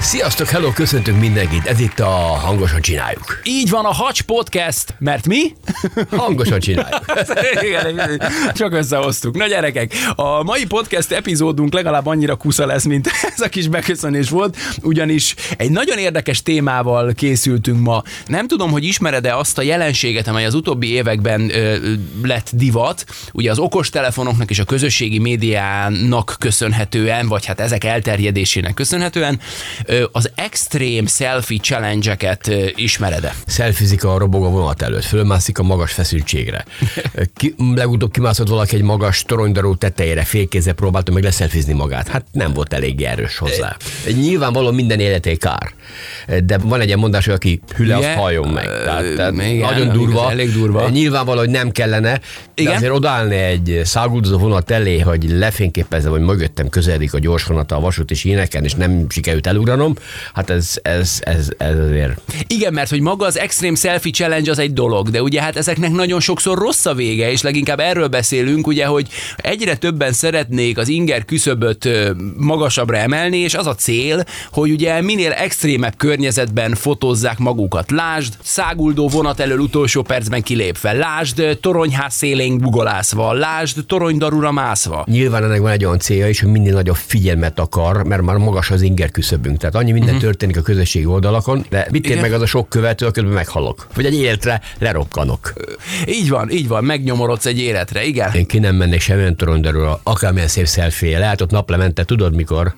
Sziasztok, hello, köszöntünk mindenkit, ez itt a Hangosan Csináljuk. Így van a Hacs Podcast, mert mi? Hangosan csináljuk. Igen, csak összehoztuk. Na gyerekek, a mai podcast epizódunk legalább annyira kusza lesz, mint ez a kis beköszönés volt, ugyanis egy nagyon érdekes témával készültünk ma. Nem tudom, hogy ismered-e azt a jelenséget, amely az utóbbi években ö, lett divat, ugye az okostelefonoknak és a közösségi médiának köszönhetően, vagy hát ezek elterjedésének köszönhetően, az extrém selfie challenge-eket ismered-e? Szelfizik a robog a vonat előtt, fölmászik a magas feszültségre. Ki, legutóbb kimászott valaki egy magas toronydarú tetejére, félkézzel próbálta meg leszelfizni magát. Hát nem volt elég erős hozzá. Nyilvánvalóan minden életé kár. De van egy ilyen mondás, hogy aki hüle, az Ugye? halljon meg. Tehát, tehát igen, nagyon durva. elég durva. Nyilvánvaló, hogy nem kellene, de Igen? azért odállni egy száguldozó vonat elé, hogy lefényképezze, hogy mögöttem közeledik a gyors vonat a vasúti síneken, és nem sikerült elugranom, hát ez, ez, ez, ez azért Igen, mert hogy maga az Extreme Selfie Challenge az egy dolog, de ugye hát ezeknek nagyon sokszor rossz a vége, és leginkább erről beszélünk, ugye, hogy egyre többen szeretnék az inger küszöböt magasabbra emelni, és az a cél, hogy ugye minél extrémebb környezetben fotózzák magukat. Lásd, száguldó vonat elől utolsó percben kilépve, lásd, ö, toronyház szélén gugolászva, lásd, toronydarura mászva. Nyilván ennek van egy olyan célja is, hogy minél nagyobb figyelmet akar, mert már magas az inger küszöbünk. Tehát annyi minden uh-huh. történik a közösségi oldalakon, de mit ér meg az a sok követő, akkor meghalok. Vagy egy életre lerokkanok. Így van, így van, megnyomorodsz egy életre, igen. Én ki nem mennék semmilyen toronydarúra, akármilyen szép szelféje. Lehet ott naplemente, tudod mikor?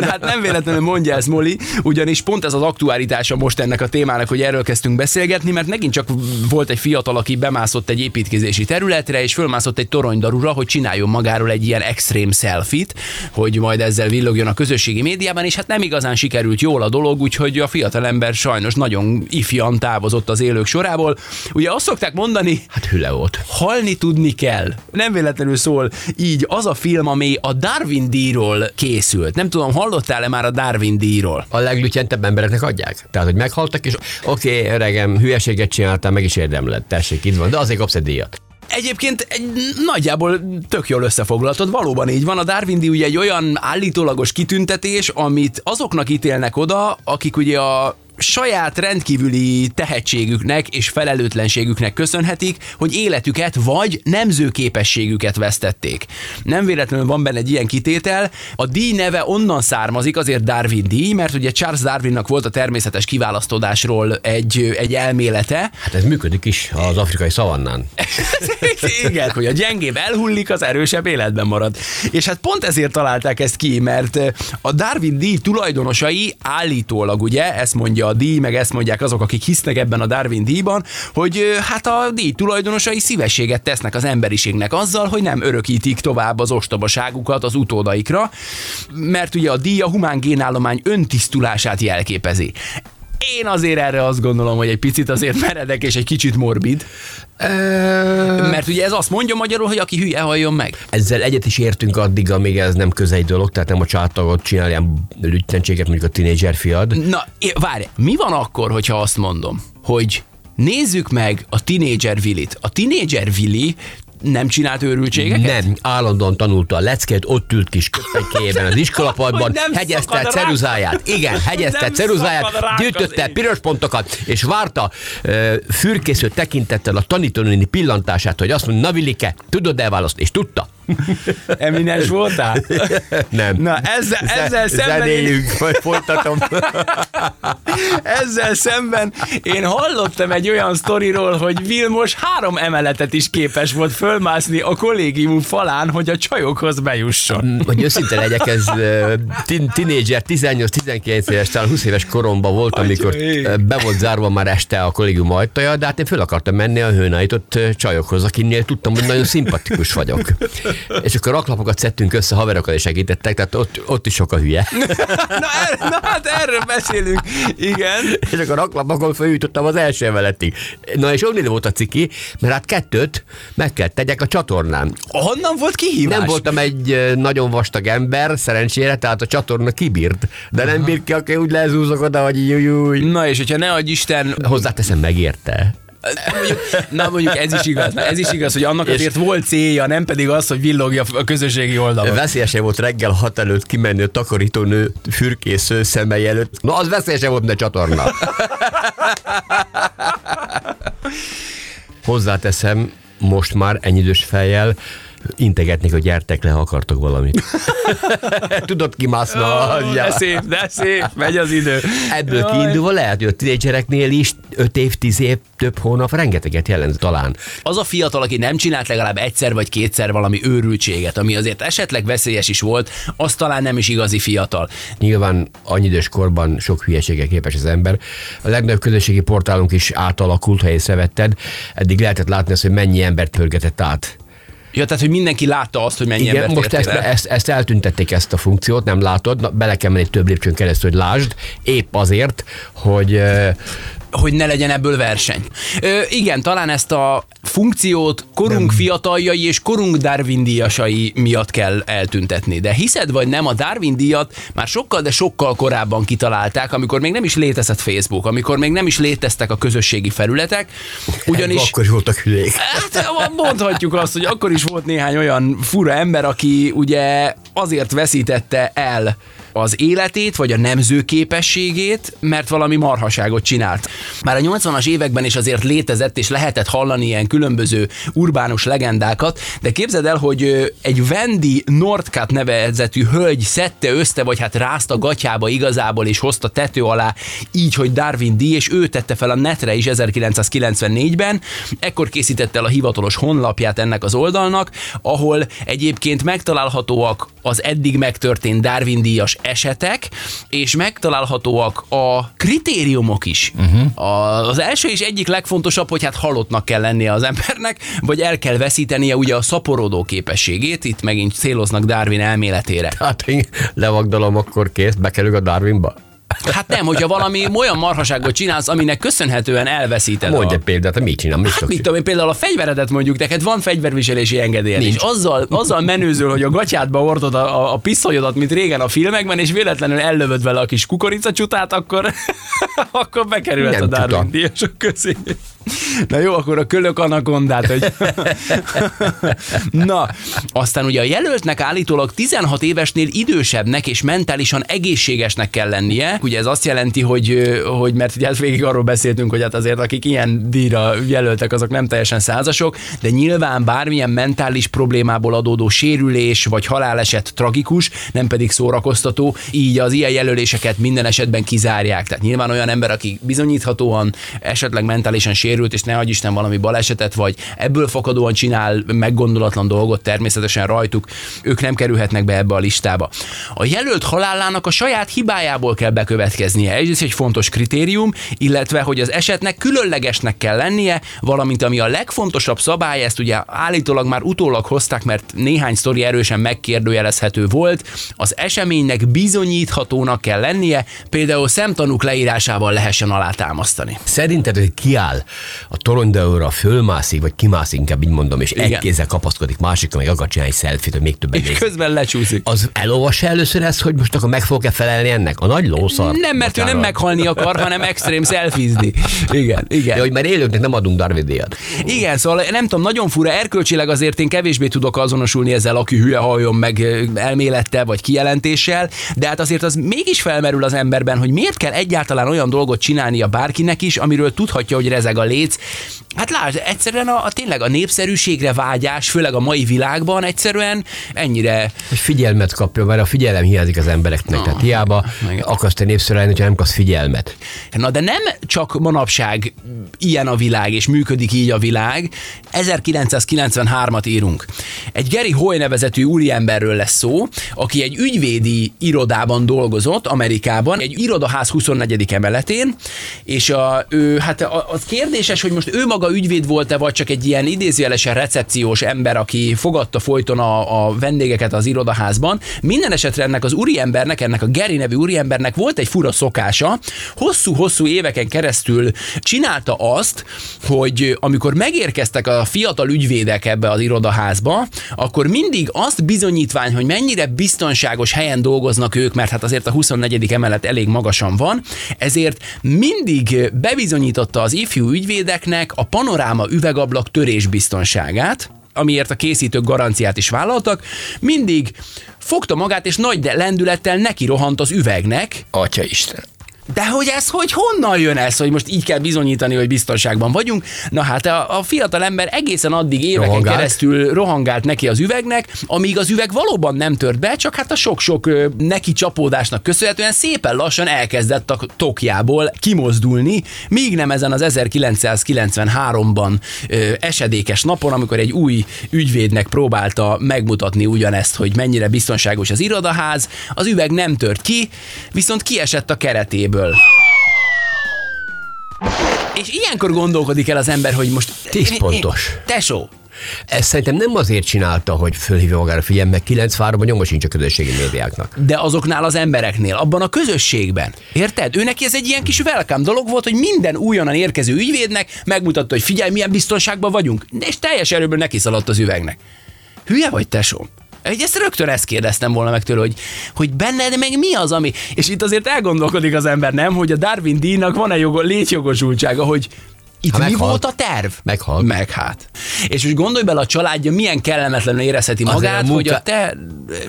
De hát nem véletlenül mondja ezt Moli, ugyanis pont ez az aktuálitása most ennek a témának, hogy erről kezdtünk beszélgetni, mert megint csak volt egy fiatal, aki bemászott egy építkezési területre, és fölmászott egy toronydarúra, hogy csináljon magáról egy ilyen extrém selfit, hogy majd ezzel villogjon a közösségi médiában, és hát nem igazán sikerült jól a dolog, úgyhogy a fiatalember sajnos nagyon ifjan távozott az élők sorából. Ugye azt szokták mondani, Hát hüle volt. halni tudni kell. Nem véletlenül szól így az a film, ami a Darwin díjról készült. Nem tudom, hallottál-e már a Darwin díjról? A leglütyentebb embereknek adják. Tehát, hogy meghaltak, és oké, okay, öregem, hülyeséget csináltál, meg is érdemled. Tessék, itt van, de azért kapsz egy díjat. Egyébként egy nagyjából tök jól összefoglaltad, valóban így van. A Darwin ugye egy olyan állítólagos kitüntetés, amit azoknak ítélnek oda, akik ugye a saját rendkívüli tehetségüknek és felelőtlenségüknek köszönhetik, hogy életüket vagy nemzőképességüket vesztették. Nem véletlenül van benne egy ilyen kitétel. A díj neve onnan származik, azért Darwin díj, mert ugye Charles Darwinnak volt a természetes kiválasztódásról egy, egy elmélete, Hát ez működik is az afrikai szavannán. igen, hogy a gyengébb elhullik, az erősebb életben marad. És hát pont ezért találták ezt ki, mert a Darwin díj tulajdonosai állítólag, ugye, ezt mondja a díj, meg ezt mondják azok, akik hisznek ebben a Darwin díjban, hogy hát a díj tulajdonosai szívességet tesznek az emberiségnek azzal, hogy nem örökítik tovább az ostobaságukat az utódaikra, mert ugye a díj a humán génállomány öntisztulását jelképezi. Én azért erre azt gondolom, hogy egy picit azért meredek és egy kicsit morbid. Mert ugye ez azt mondja magyarul, hogy aki hülye, halljon meg. Ezzel egyet is értünk addig, amíg ez nem közei dolog, tehát nem a családtagot csinál ilyen lütyentséget, mondjuk a tinédzser fiad. Na, várj, mi van akkor, hogyha azt mondom, hogy nézzük meg a Teenager Willit. A Teenager Willi nem csinált őrültségeket? Nem, állandóan tanulta a leckét, ott ült kis köpenykéjében az iskolapadban, hegyezte ceruzáját. Igen, hegyezte ceruzáját, gyűjtötte piros pontokat, és várta uh, fürkésző tekintettel a tanítónéni pillantását, hogy azt mondja, na Vilike, tudod elválasztani, és tudta. Eminens voltál? Nem. Na, ezzel, ezzel Ze- szemben... Zenéljünk, vagy folytatom. Ezzel szemben én hallottam egy olyan sztoriról, hogy Vilmos három emeletet is képes volt fölmászni a kollégium falán, hogy a csajokhoz bejusson. Hogy őszinte legyek, ez tin- tinédzser, 18-19 éves, talán 20 éves koromban volt, amikor be volt zárva már este a kollégium ajtaja, de hát én föl akartam menni a hőnállított ö, csajokhoz, akinél tudtam, hogy nagyon szimpatikus vagyok. És akkor raklapokat szedtünk össze, haverokkal is segítettek, tehát ott, ott is sok a hülye. na, erre, na hát erről beszélünk. Igen. és akkor raklapokon felütöttem az első emeletig. Na és onnan volt a ciki, mert hát kettőt meg kell tegyek a csatornán. Honnan volt kihívás? Nem voltam egy nagyon vastag ember, szerencsére, tehát a csatorna kibírt, de nem bírt ki, aki úgy lezúzok oda, hogy jújúj. Na és hogyha ne adj Isten, Hozzáteszem, megérte. Mondjuk, na mondjuk ez is igaz, ez is igaz, hogy annak azért volt célja, nem pedig az, hogy villogja a közösségi oldalon. Veszélyese volt reggel hat előtt kimenni a takarítónő fürkésző szemei előtt. Na, az veszélyese volt, ne csatorna. Hozzáteszem, most már ennyi idős fejjel, integetnék, hogy gyertek le, ha akartok valamit. Tudod, kimászna. Ó, de szép, de szép, megy az idő. Ebből Jaj. kiindulva lehet, hogy a tínédzsereknél is 5 év, 10 év, több hónap rengeteget jelent talán. Az a fiatal, aki nem csinált legalább egyszer vagy kétszer valami őrültséget, ami azért esetleg veszélyes is volt, az talán nem is igazi fiatal. Nyilván annyi idős korban sok hülyesége képes az ember. A legnagyobb közösségi portálunk is átalakult, ha észrevetted. Eddig lehetett látni azt, hogy mennyi embert pörgetett át. Ja, tehát, hogy mindenki látta azt, hogy mennyi Igen, most ezt, el. ezt, ezt eltüntették ezt a funkciót, nem látod, Na, bele kell menni több lépcsőn keresztül, hogy lásd, épp azért, hogy hogy ne legyen ebből verseny. Ö, igen, talán ezt a funkciót korunk nem. fiataljai és korunk Darwin díjasai miatt kell eltüntetni. De hiszed vagy nem, a Darwin díjat már sokkal, de sokkal korábban kitalálták, amikor még nem is létezett Facebook, amikor még nem is léteztek a közösségi felületek, ugyanis... akkor is voltak hülyék. Hát mondhatjuk azt, hogy akkor is volt néhány olyan fura ember, aki ugye azért veszítette el az életét, vagy a nemző képességét, mert valami marhaságot csinált. Már a 80-as években is azért létezett, és lehetett hallani ilyen különböző urbánus legendákat, de képzeld el, hogy egy Wendy Nordkat nevezetű hölgy szedte össze, vagy hát rázta gatyába igazából, és hozta tető alá, így, hogy Darwin díj, és ő tette fel a netre is 1994-ben, ekkor készítette el a hivatalos honlapját ennek az oldalnak, ahol egyébként megtalálhatóak az eddig megtörtént Darwin díjas esetek, és megtalálhatóak a kritériumok is. Uh-huh. Az első és egyik legfontosabb, hogy hát halottnak kell lennie az embernek, vagy el kell veszítenie ugye a szaporodó képességét, itt megint céloznak Darwin elméletére. Hát én levagdalom, akkor kész, bekerül a Darwinba. Hát nem, hogyha valami olyan marhaságot csinálsz, aminek köszönhetően elveszíted Mondj a... egy példát, hogy mit csinál, mit Hát mit tudom én, például a fegyveredet mondjuk, neked van fegyverviselési engedélyed, és azzal, azzal menőzöl, hogy a gatyádba ordod a, a, a pisztolyodat, mint régen a filmekben, és véletlenül ellövöd vele a kis kukoricacsutát, akkor, akkor bekerülhet Nem a Darwin díjasok közé. Na jó, akkor a kölök anakondát, hogy... Na, aztán ugye a jelöltnek állítólag 16 évesnél idősebbnek és mentálisan egészségesnek kell lennie. Ugye ez azt jelenti, hogy, hogy mert ugye hát végig arról beszéltünk, hogy hát azért akik ilyen díjra jelöltek, azok nem teljesen százasok, de nyilván bármilyen mentális problémából adódó sérülés vagy haláleset tragikus, nem pedig szórakoztató, így az ilyen jelöléseket minden esetben kizárják. Tehát nyilván olyan ember, aki bizonyíthatóan esetleg mentálisan sérült, és ne adj Isten valami balesetet, vagy ebből fakadóan csinál meggondolatlan dolgot természetesen rajtuk, ők nem kerülhetnek be ebbe a listába. A jelölt halálának a saját hibájából kell Ez egy fontos kritérium, illetve hogy az esetnek különlegesnek kell lennie, valamint ami a legfontosabb szabály, ezt ugye állítólag már utólag hozták, mert néhány sztori erősen megkérdőjelezhető volt, az eseménynek bizonyíthatónak kell lennie, például szemtanúk leírásával lehessen alátámasztani. Szerinted, hogy kiáll a toronydaóra, fölmászik, vagy kimászik, inkább így mondom, és egy Igen. kézzel kapaszkodik, másikkal meg akar csinálni egy selfit, hogy még többen És nézik. közben lecsúszik. Az elolvassa először ezt, hogy most akkor meg fog-e felelni ennek? A nagy lószar. Nem, mert ő nem Bocsánat. meghalni akar, hanem extrém szelfizni. Igen, igen. De hogy már élőknek nem adunk Darwin díjat. Igen, szóval nem tudom, nagyon fura, erkölcsileg azért én kevésbé tudok azonosulni ezzel, aki hülye halljon meg elmélettel vagy kijelentéssel, de hát azért az mégis felmerül az emberben, hogy miért kell egyáltalán olyan dolgot csinálnia bárkinek is, amiről tudhatja, hogy rezeg a léc. Hát lásd, egyszerűen a, a tényleg a népszerűségre vágyás, főleg a mai világban egyszerűen ennyire Hogy figyelmet kapjon, mert a figyelem hiányzik az embereknek. Tehát hiába igen. akarsz te népszerű lenni, nem kapsz figyelmet. Na de nem csak manapság ilyen a világ, és működik így a világ. 1993-at írunk. Egy Gary Hoy nevezetű úriemberről lesz szó, aki egy ügyvédi irodában dolgozott Amerikában, egy irodaház 24. emeletén, és a, ő, hát az kérdéses, hogy most ő maga ügyvéd volt-e, vagy csak egy ilyen idézőjelesen recepciós ember, aki fogadta folyton a, a vendégeket az irodaházban. Minden esetre ennek az úriembernek, ennek a Geri nevű úriembernek volt egy fura szokása, hosszú-hosszú éveken keresztül csinálta azt, hogy amikor megérkeztek a fiatal ügyvédek ebbe az irodaházba, akkor mindig azt bizonyítvány, hogy mennyire biztonságos helyen dolgoznak ők, mert hát azért a 24. emelet elég magasan van, ezért mindig bebizonyította az ifjú ügyvédeknek a panoráma üvegablak törés biztonságát, amiért a készítők garanciát is vállaltak, mindig fogta magát, és nagy lendülettel neki rohant az üvegnek, Atya Isten. De hogy ez, hogy honnan jön ez, hogy most így kell bizonyítani, hogy biztonságban vagyunk? Na hát a, a fiatal ember egészen addig éveken Rohangált. keresztül rohangált neki az üvegnek, amíg az üveg valóban nem tört be, csak hát a sok-sok neki csapódásnak köszönhetően szépen lassan elkezdett a tokjából kimozdulni, míg nem ezen az 1993-ban ö, esedékes napon, amikor egy új ügyvédnek próbálta megmutatni ugyanezt, hogy mennyire biztonságos az irodaház, az üveg nem tört ki, viszont kiesett a keretéből. És ilyenkor gondolkodik el az ember, hogy most... Tíz pontos. Tesó, Ezt szerintem nem azért csinálta, hogy fölhívja magára figyelmet, mert 93 ban nyoma sincs a közösségi médiáknak. de azoknál az embereknél, abban a közösségben. Érted? Ő neki ez egy ilyen kis welcome dolog volt, hogy minden újonnan érkező ügyvédnek megmutatta, hogy figyelj, milyen biztonságban vagyunk. És teljes erőből neki szaladt az üvegnek. Hülye vagy, tesóm? Egy ezt rögtön ezt kérdeztem volna meg tőle, hogy, hogy benned meg mi az, ami... És itt azért elgondolkodik az ember, nem? Hogy a Darwin díjnak van-e jogo, létjogosultsága, hogy itt Ha mi meghalt. volt a terv? Meghalt. Meg hát. És most gondolj bele, a családja milyen kellemetlenül érezheti Azért magát, a hogy a munka- te...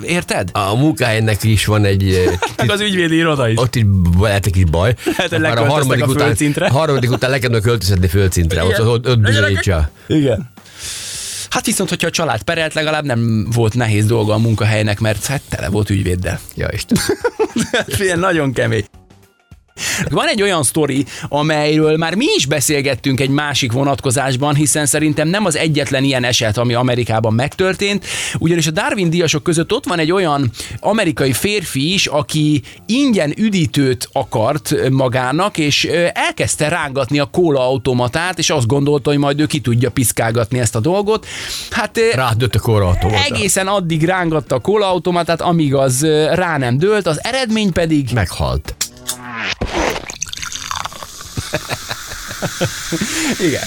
Érted? A munkájának is van egy... eh, Meg az ügyvédi iroda is. Ott is lehet egy kis baj. Hát, hogy Már leköltöztek a után, harmadik után le kellene költözhetni földszintre. Ott, ott, ott bizonyítsa. Igen. Hát viszont, hogyha a család perelt, legalább nem volt nehéz dolga a munkahelynek, mert hát tele volt ügyvéddel. Ja, Isten. Ilyen nagyon kemény. Van egy olyan sztori, amelyről már mi is beszélgettünk egy másik vonatkozásban, hiszen szerintem nem az egyetlen ilyen eset, ami Amerikában megtörtént, ugyanis a Darwin díjasok között ott van egy olyan amerikai férfi is, aki ingyen üdítőt akart magának, és elkezdte rángatni a kóla automatát, és azt gondolta, hogy majd ő ki tudja piszkálgatni ezt a dolgot. Hát Rádött a korautómata. egészen addig rángatta a kóla automatát, amíg az rá nem dőlt, az eredmény pedig Meghalt. Igen.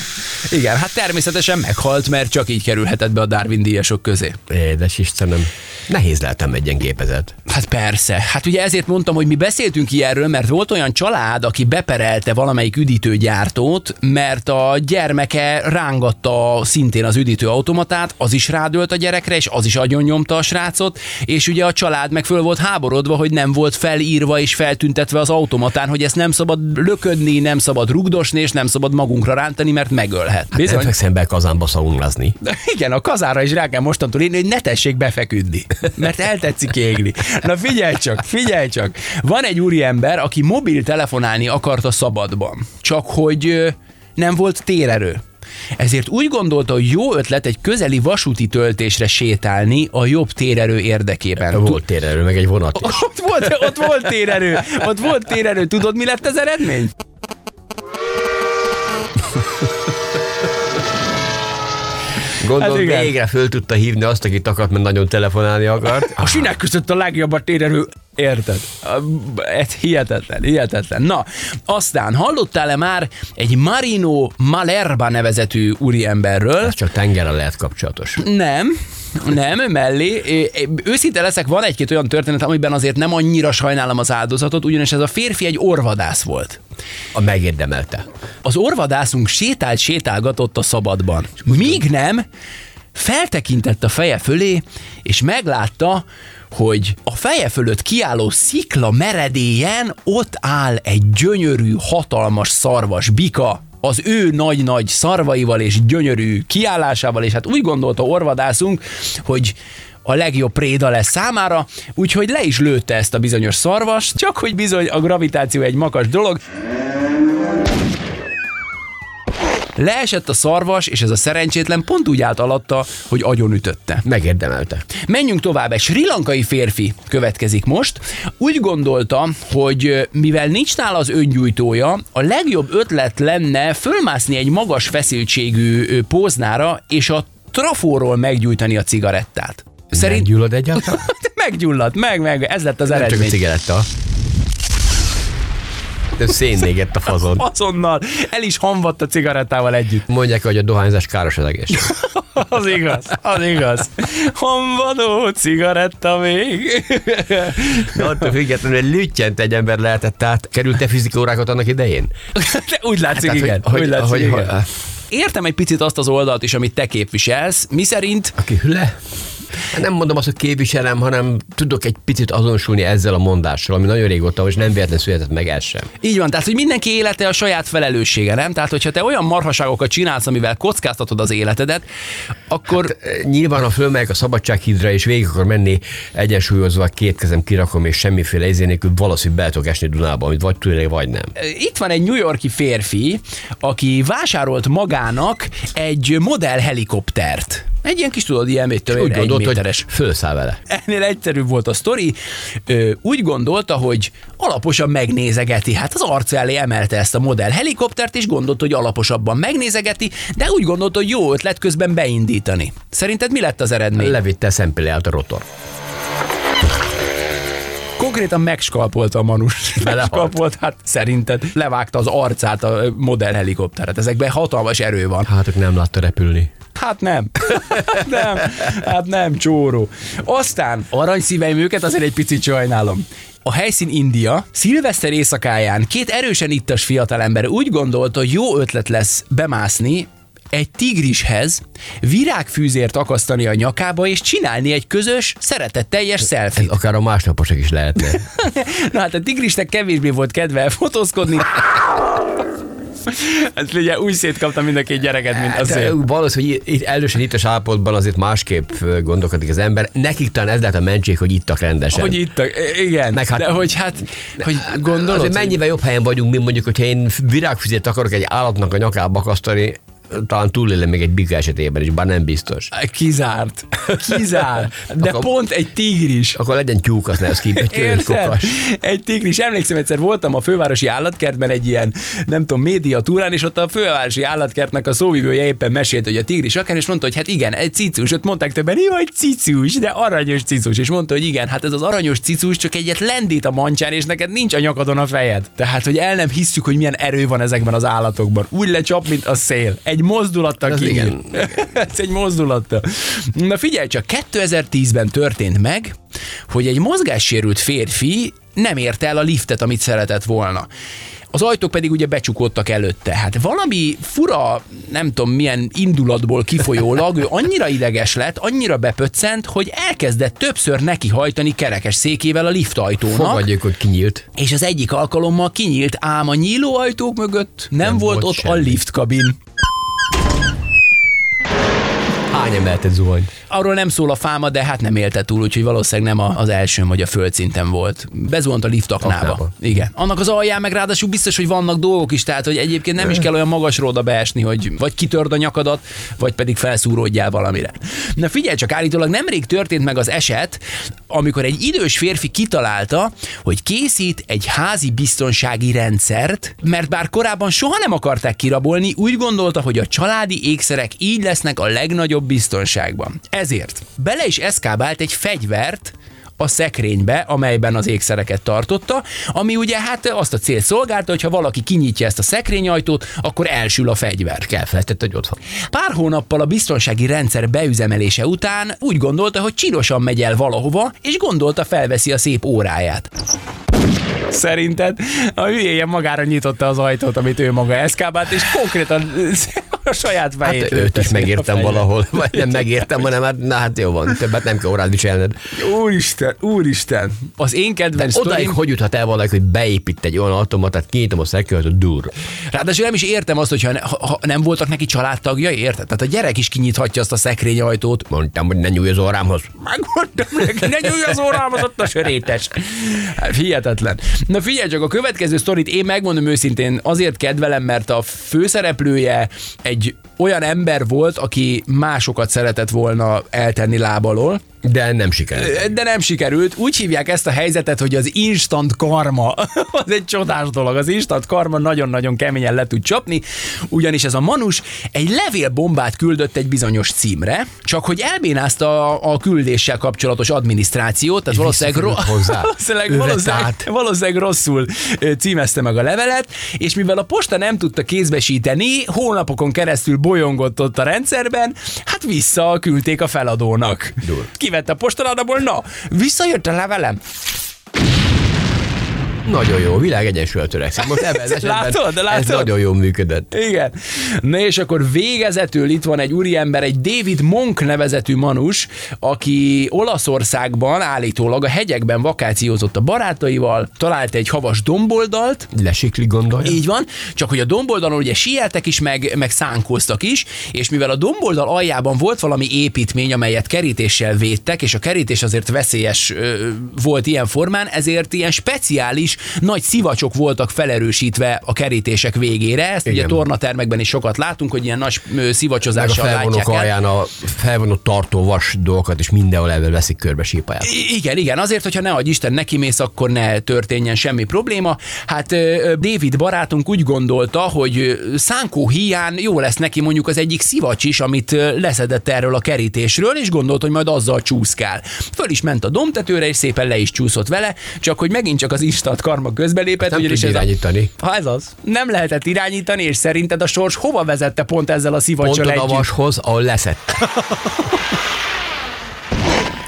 Igen, hát természetesen meghalt, mert csak így kerülhetett be a Darwin díjasok közé. Édes Istenem. Nehéz lehetem egy ilyen gépezet. Hát persze. Hát ugye ezért mondtam, hogy mi beszéltünk ilyenről, mert volt olyan család, aki beperelte valamelyik üdítőgyártót, mert a gyermeke rángatta szintén az üdítőautomatát, az is rádölt a gyerekre, és az is agyon nyomta a srácot, és ugye a család meg föl volt háborodva, hogy nem volt felírva és feltüntetve az automatán, hogy ezt nem szabad löködni, nem szabad rugdosni, és nem szabad magunkra rántani, mert megölhet. Hát nem fekszem be kazánba szaunlazni. De igen, a kazára is rá kell mostantól írni, hogy ne tessék befeküdni, mert eltetszik égni. Na figyelj csak, figyelj csak. Van egy úriember, aki mobiltelefonálni akart a szabadban, csak hogy nem volt térerő. Ezért úgy gondolta, hogy jó ötlet egy közeli vasúti töltésre sétálni a jobb térerő érdekében. Volt térerő, meg egy vonat is. Ott volt, ott volt térerő, ott volt térerő. Tudod, mi lett az eredmény? Gondolom, Hát igen. végre föl tudta hívni azt, akit akart, mert nagyon telefonálni akart. A sinek között a legjobb a térerő. Érted? Ez hihetetlen, hihetetlen. Na, aztán hallottál-e már egy Marino Malerba nevezetű úriemberről? Ez csak tengerrel lehet kapcsolatos. Nem, nem, mellé. Őszinte leszek, van egy-két olyan történet, amiben azért nem annyira sajnálom az áldozatot, ugyanis ez a férfi egy orvadász volt. A megérdemelte. Az orvadászunk sétált, sétálgatott a szabadban. Míg nem, feltekintett a feje fölé, és meglátta, hogy a feje fölött kiálló szikla meredélyen ott áll egy gyönyörű, hatalmas szarvas bika, az ő nagy-nagy szarvaival és gyönyörű kiállásával, és hát úgy gondolta orvadászunk, hogy a legjobb préda lesz számára, úgyhogy le is lőtte ezt a bizonyos szarvast, csak hogy bizony a gravitáció egy makas dolog, Leesett a szarvas, és ez a szerencsétlen pont úgy állt alatta, hogy agyon ütötte. Megérdemelte. Menjünk tovább. Egy sri lankai férfi következik most. Úgy gondolta, hogy mivel nincs nála az öngyújtója, a legjobb ötlet lenne fölmászni egy magas feszültségű póznára, és a trafóról meggyújtani a cigarettát. Szerint Meggyullad egyáltalán? meggyulladt, meg, meg, ez lett az Nem csak a eredmény. cigaretta. De szénégett a fazon. Azonnal el is hamvadt a cigarettával együtt. Mondják, hogy a dohányzás káros az egész. Az igaz, az igaz. Hamvadó cigaretta még. De attól függetlenül lüttyent egy ember lehetett, tehát került-e fizikórákat annak idején? De úgy látszik, Tehát, igen. hogy- úgy látszik, hogy- igen. hogy- Értem egy picit azt az oldalt is, amit te képviselsz, mi szerint Aki hüle? Nem mondom azt, hogy képviselem, hanem tudok egy picit azonosulni ezzel a mondással, ami nagyon régóta, és nem véletlen született meg ez sem. így van, tehát hogy mindenki élete a saját felelőssége, nem? Tehát, hogyha te olyan marhaságokat csinálsz, amivel kockáztatod az életedet, akkor hát, E, Nyilván, ha fölmegyek a szabadsághídra, és végig akar menni egyensúlyozva, két kezem kirakom, és semmiféle izé nélkül valószínűleg be tudok esni Dunába, amit vagy tőle, vagy nem. itt van egy New Yorki férfi, aki vásárolt magának egy modell helikoptert. Egy ilyen kis tudod, ilyen mit tudom Úgy gondolt, hogy méteres. fölszáll vele. Ennél egyszerűbb volt a sztori. Úgy gondolta, hogy alaposan megnézegeti. Hát az arca elé emelte ezt a modell helikoptert, és gondolta, hogy alaposabban megnézegeti, de úgy gondolta, hogy jó ötlet közben beindítani. Szerinted mi lett az eredmény? Levitte szempillé át a rotor. Konkrétan megskalpolta a manus. Megskalpolt, hát szerinted levágta az arcát a modell helikopteret. Ezekben hatalmas erő van. Hát ők nem látta repülni. Hát nem. nem. Hát nem, csóró. Aztán aranyszíveim őket azért egy picit sajnálom. A helyszín India, szilveszter éjszakáján két erősen ittas fiatalember úgy gondolta, hogy jó ötlet lesz bemászni egy tigrishez, virágfűzért akasztani a nyakába, és csinálni egy közös, szeretetteljes Ez selfie. akár a másnaposok is lehetne. Na hát a tigrisnek kevésbé volt kedve fotózkodni. Hát ugye úgy szétkapta mind a két gyereket, mint a De szél. valószínűleg itt elősen ittas állapotban azért másképp gondolkodik az ember. Nekik talán ez lehet a mentség, hogy ittak rendesen. Hogy itt, igen, Meg hát- de hogy hát, hogy gondolod, Azért hogy- mennyivel jobb helyen vagyunk, mint mondjuk, hogyha én virágfüzet akarok egy állatnak a nyakába akasztani, talán túlélem még egy bika esetében is, bár nem biztos. Kizárt. Kizárt. De Akkor- pont egy tigris. Akkor legyen tyúk, az ne az ki, egy kokas. Egy tigris. Emlékszem, egyszer voltam a fővárosi állatkertben egy ilyen, nem tudom, média túrán, és ott a fővárosi állatkertnek a szóvivője éppen mesélt, hogy a tigris akár, és mondta, hogy hát igen, egy cicus. Ott mondták többen, jó, egy cicus, de aranyos cicus. És mondta, hogy igen, hát ez az aranyos cicus csak egyet lendít a mancsán, és neked nincs a nyakadon a fejed. Tehát, hogy el nem hisszük, hogy milyen erő van ezekben az állatokban. Úgy lecsap, mint a szél. Egy mozdulattal Az kinyíl. igen. Ez egy mozdulattal. Na figyelj csak, 2010-ben történt meg, hogy egy mozgássérült férfi nem érte el a liftet, amit szeretett volna. Az ajtók pedig ugye becsukódtak előtte. Hát valami fura, nem tudom milyen indulatból kifolyólag, ő annyira ideges lett, annyira bepöccent, hogy elkezdett többször nekihajtani kerekes székével a lift ajtónak. Fogadjuk, hogy kinyílt. És az egyik alkalommal kinyílt, ám a nyíló ajtók mögött nem, nem volt, volt ott a semmi. liftkabin. Hány emeltet zuhany? Arról nem szól a fáma, de hát nem élte túl, úgyhogy valószínűleg nem az első vagy a földszinten volt. Bezuhant a lift aknába. Aknába. Igen. Annak az alján meg ráadásul biztos, hogy vannak dolgok is, tehát hogy egyébként nem is kell olyan magasról oda beesni, hogy vagy kitörd a nyakadat, vagy pedig felszúródjál valamire. Na figyelj csak, állítólag nemrég történt meg az eset, amikor egy idős férfi kitalálta, hogy készít egy házi biztonsági rendszert, mert bár korábban soha nem akarták kirabolni, úgy gondolta, hogy a családi ékszerek így lesznek a legnagyobb biztonságban. Ezért bele is eszkábált egy fegyvert, a szekrénybe, amelyben az ékszereket tartotta, ami ugye hát azt a cél szolgálta, hogy ha valaki kinyitja ezt a szekrényajtót, akkor elsül a fegyver. Elfelejtett, hogy ott van. Pár hónappal a biztonsági rendszer beüzemelése után úgy gondolta, hogy csinosan megy el valahova, és gondolta felveszi a szép óráját. Szerinted a hülyéje magára nyitotta az ajtót, amit ő maga eszkábált, és konkrétan a saját fejét Hát őt is a megértem valahol, vagy nem megértem, hanem hát, na hát jó van, többet nem kell órát viselned. Úristen, úristen. Az én kedvenc Odáig sztorim, hogy juthat el valaki, hogy beépít egy olyan automatát, kinyitom a szekőt, hogy dur. ráadásul nem is értem azt, hogyha ne, ha, ha nem voltak neki családtagjai, érted? Tehát a gyerek is kinyithatja azt a szekrényajtót. Mondtam, hogy ne nyúlj az órámhoz. Megmondtam neki, ne nyúlj az órámhoz, ott a sörétes. Hát, hihetetlen. Na figyelj csak, a következő sztorit én megmondom őszintén azért kedvelem, mert a főszereplője egy egy olyan ember volt, aki másokat szeretett volna eltenni lábalól, De nem sikerült. de nem sikerült. Úgy hívják ezt a helyzetet, hogy az instant karma. az egy csodás dolog. Az instant karma nagyon-nagyon keményen le tud csapni, ugyanis ez a manus egy levélbombát küldött egy bizonyos címre, csak hogy elbénázta a, a küldéssel kapcsolatos adminisztrációt, tehát valószínűleg, ro- valószínűleg, valószínűleg, valószínűleg rosszul címezte meg a levelet, és mivel a posta nem tudta kézbesíteni, hónapokon keresztül bolyongott ott a rendszerben, hát vissza küldték a feladónak. Dur. Kivette a postaládából, na, visszajött a levelem. Nagyon jó, világ egyensúlyra törekszik. Most ebben az esetben Látod, ez látod? nagyon jól működött. Igen. Na és akkor végezetül itt van egy úriember, egy David Monk nevezetű manus, aki Olaszországban állítólag a hegyekben vakációzott a barátaival, talált egy havas domboldalt, Lesikli gondolja? Így van, csak hogy a domboldalon ugye sieltek is, meg, meg szánkóztak is, és mivel a domboldal aljában volt valami építmény, amelyet kerítéssel védtek, és a kerítés azért veszélyes ö, volt ilyen formán, ezért ilyen speciális nagy szivacsok voltak felerősítve a kerítések végére. Ezt Igen. ugye tornatermekben is sokat látunk, hogy ilyen nagy ö, Meg a szivacsozással felvonók látják el. alján a felvonó tartó vas dolgokat, és mindenhol ebben veszik körbe sípaját. Igen, igen, azért, hogyha ne adj Isten nekimész, akkor ne történjen semmi probléma. Hát David barátunk úgy gondolta, hogy szánkó hiány jó lesz neki mondjuk az egyik szivacs is, amit leszedett erről a kerítésről, és gondolt, hogy majd azzal csúszkál. Föl is ment a domtetőre, és szépen le is csúszott vele, csak hogy megint csak az instant karma közbelépett. Nem ugyanis ez a- irányítani. Ha ez az. Nem lehetett irányítani, és szerinted a sors hova vezette pont ezzel a Pont szivacsal oda a vashoz, ahol leszett.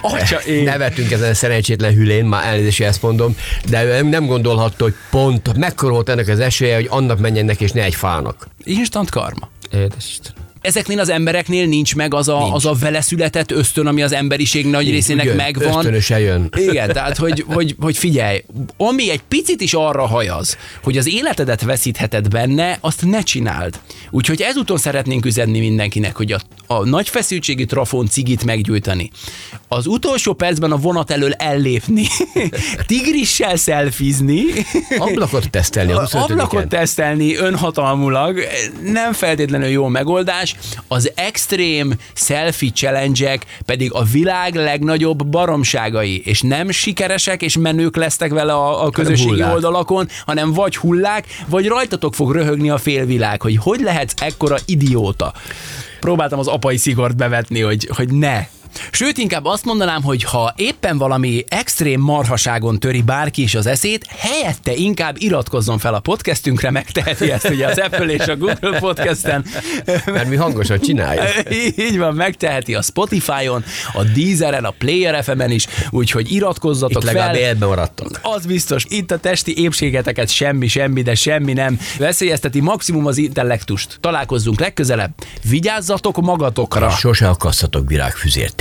Atya, én. Nevetünk ezen a szerencsétlen hülén, már elnézést, ezt mondom, de ő nem gondolhatta, hogy pont mekkora volt ennek az esélye, hogy annak menjen neki, és ne egy fának. Instant karma. Édes Isten. Ezeknél az embereknél nincs meg az a, Nincs. az a vele született ösztön, ami az emberiség nagy részének Úgy jön, megvan. Ösztönösen jön. Igen, tehát hogy, hogy, hogy figyelj, ami egy picit is arra hajaz, hogy az életedet veszítheted benne, azt ne csináld. Úgyhogy ezúton szeretnénk üzenni mindenkinek, hogy a, a nagy feszültségi trafon cigit meggyújtani, az utolsó percben a vonat elől ellépni, tigrissel szelfizni, Ablakot tesztelni a 25 ablakot tesztelni önhatalmulag nem feltétlenül jó megoldás, az extrém selfie challenge pedig a világ legnagyobb baromságai, és nem sikeresek és menők lesztek vele a, a közösségi hullák. oldalakon, hanem vagy hullák, vagy rajtatok fog röhögni a félvilág, hogy hogy lehetsz ekkora idióta. Próbáltam az apai szigort bevetni, hogy, hogy ne, Sőt, inkább azt mondanám, hogy ha éppen valami extrém marhaságon töri bárki is az eszét, helyette inkább iratkozzon fel a podcastünkre, megteheti ezt ugye az Apple és a Google podcasten. Mert mi hangosan csináljuk. Így van, megteheti a Spotify-on, a Deezeren, a Player FM-en is, úgyhogy iratkozzatok Itt legalább fel. életben maradtok. Az biztos, itt a testi épségeteket semmi, semmi, de semmi nem veszélyezteti, maximum az intellektust. Találkozzunk legközelebb, vigyázzatok magatokra! Sose akasztatok virágfüzért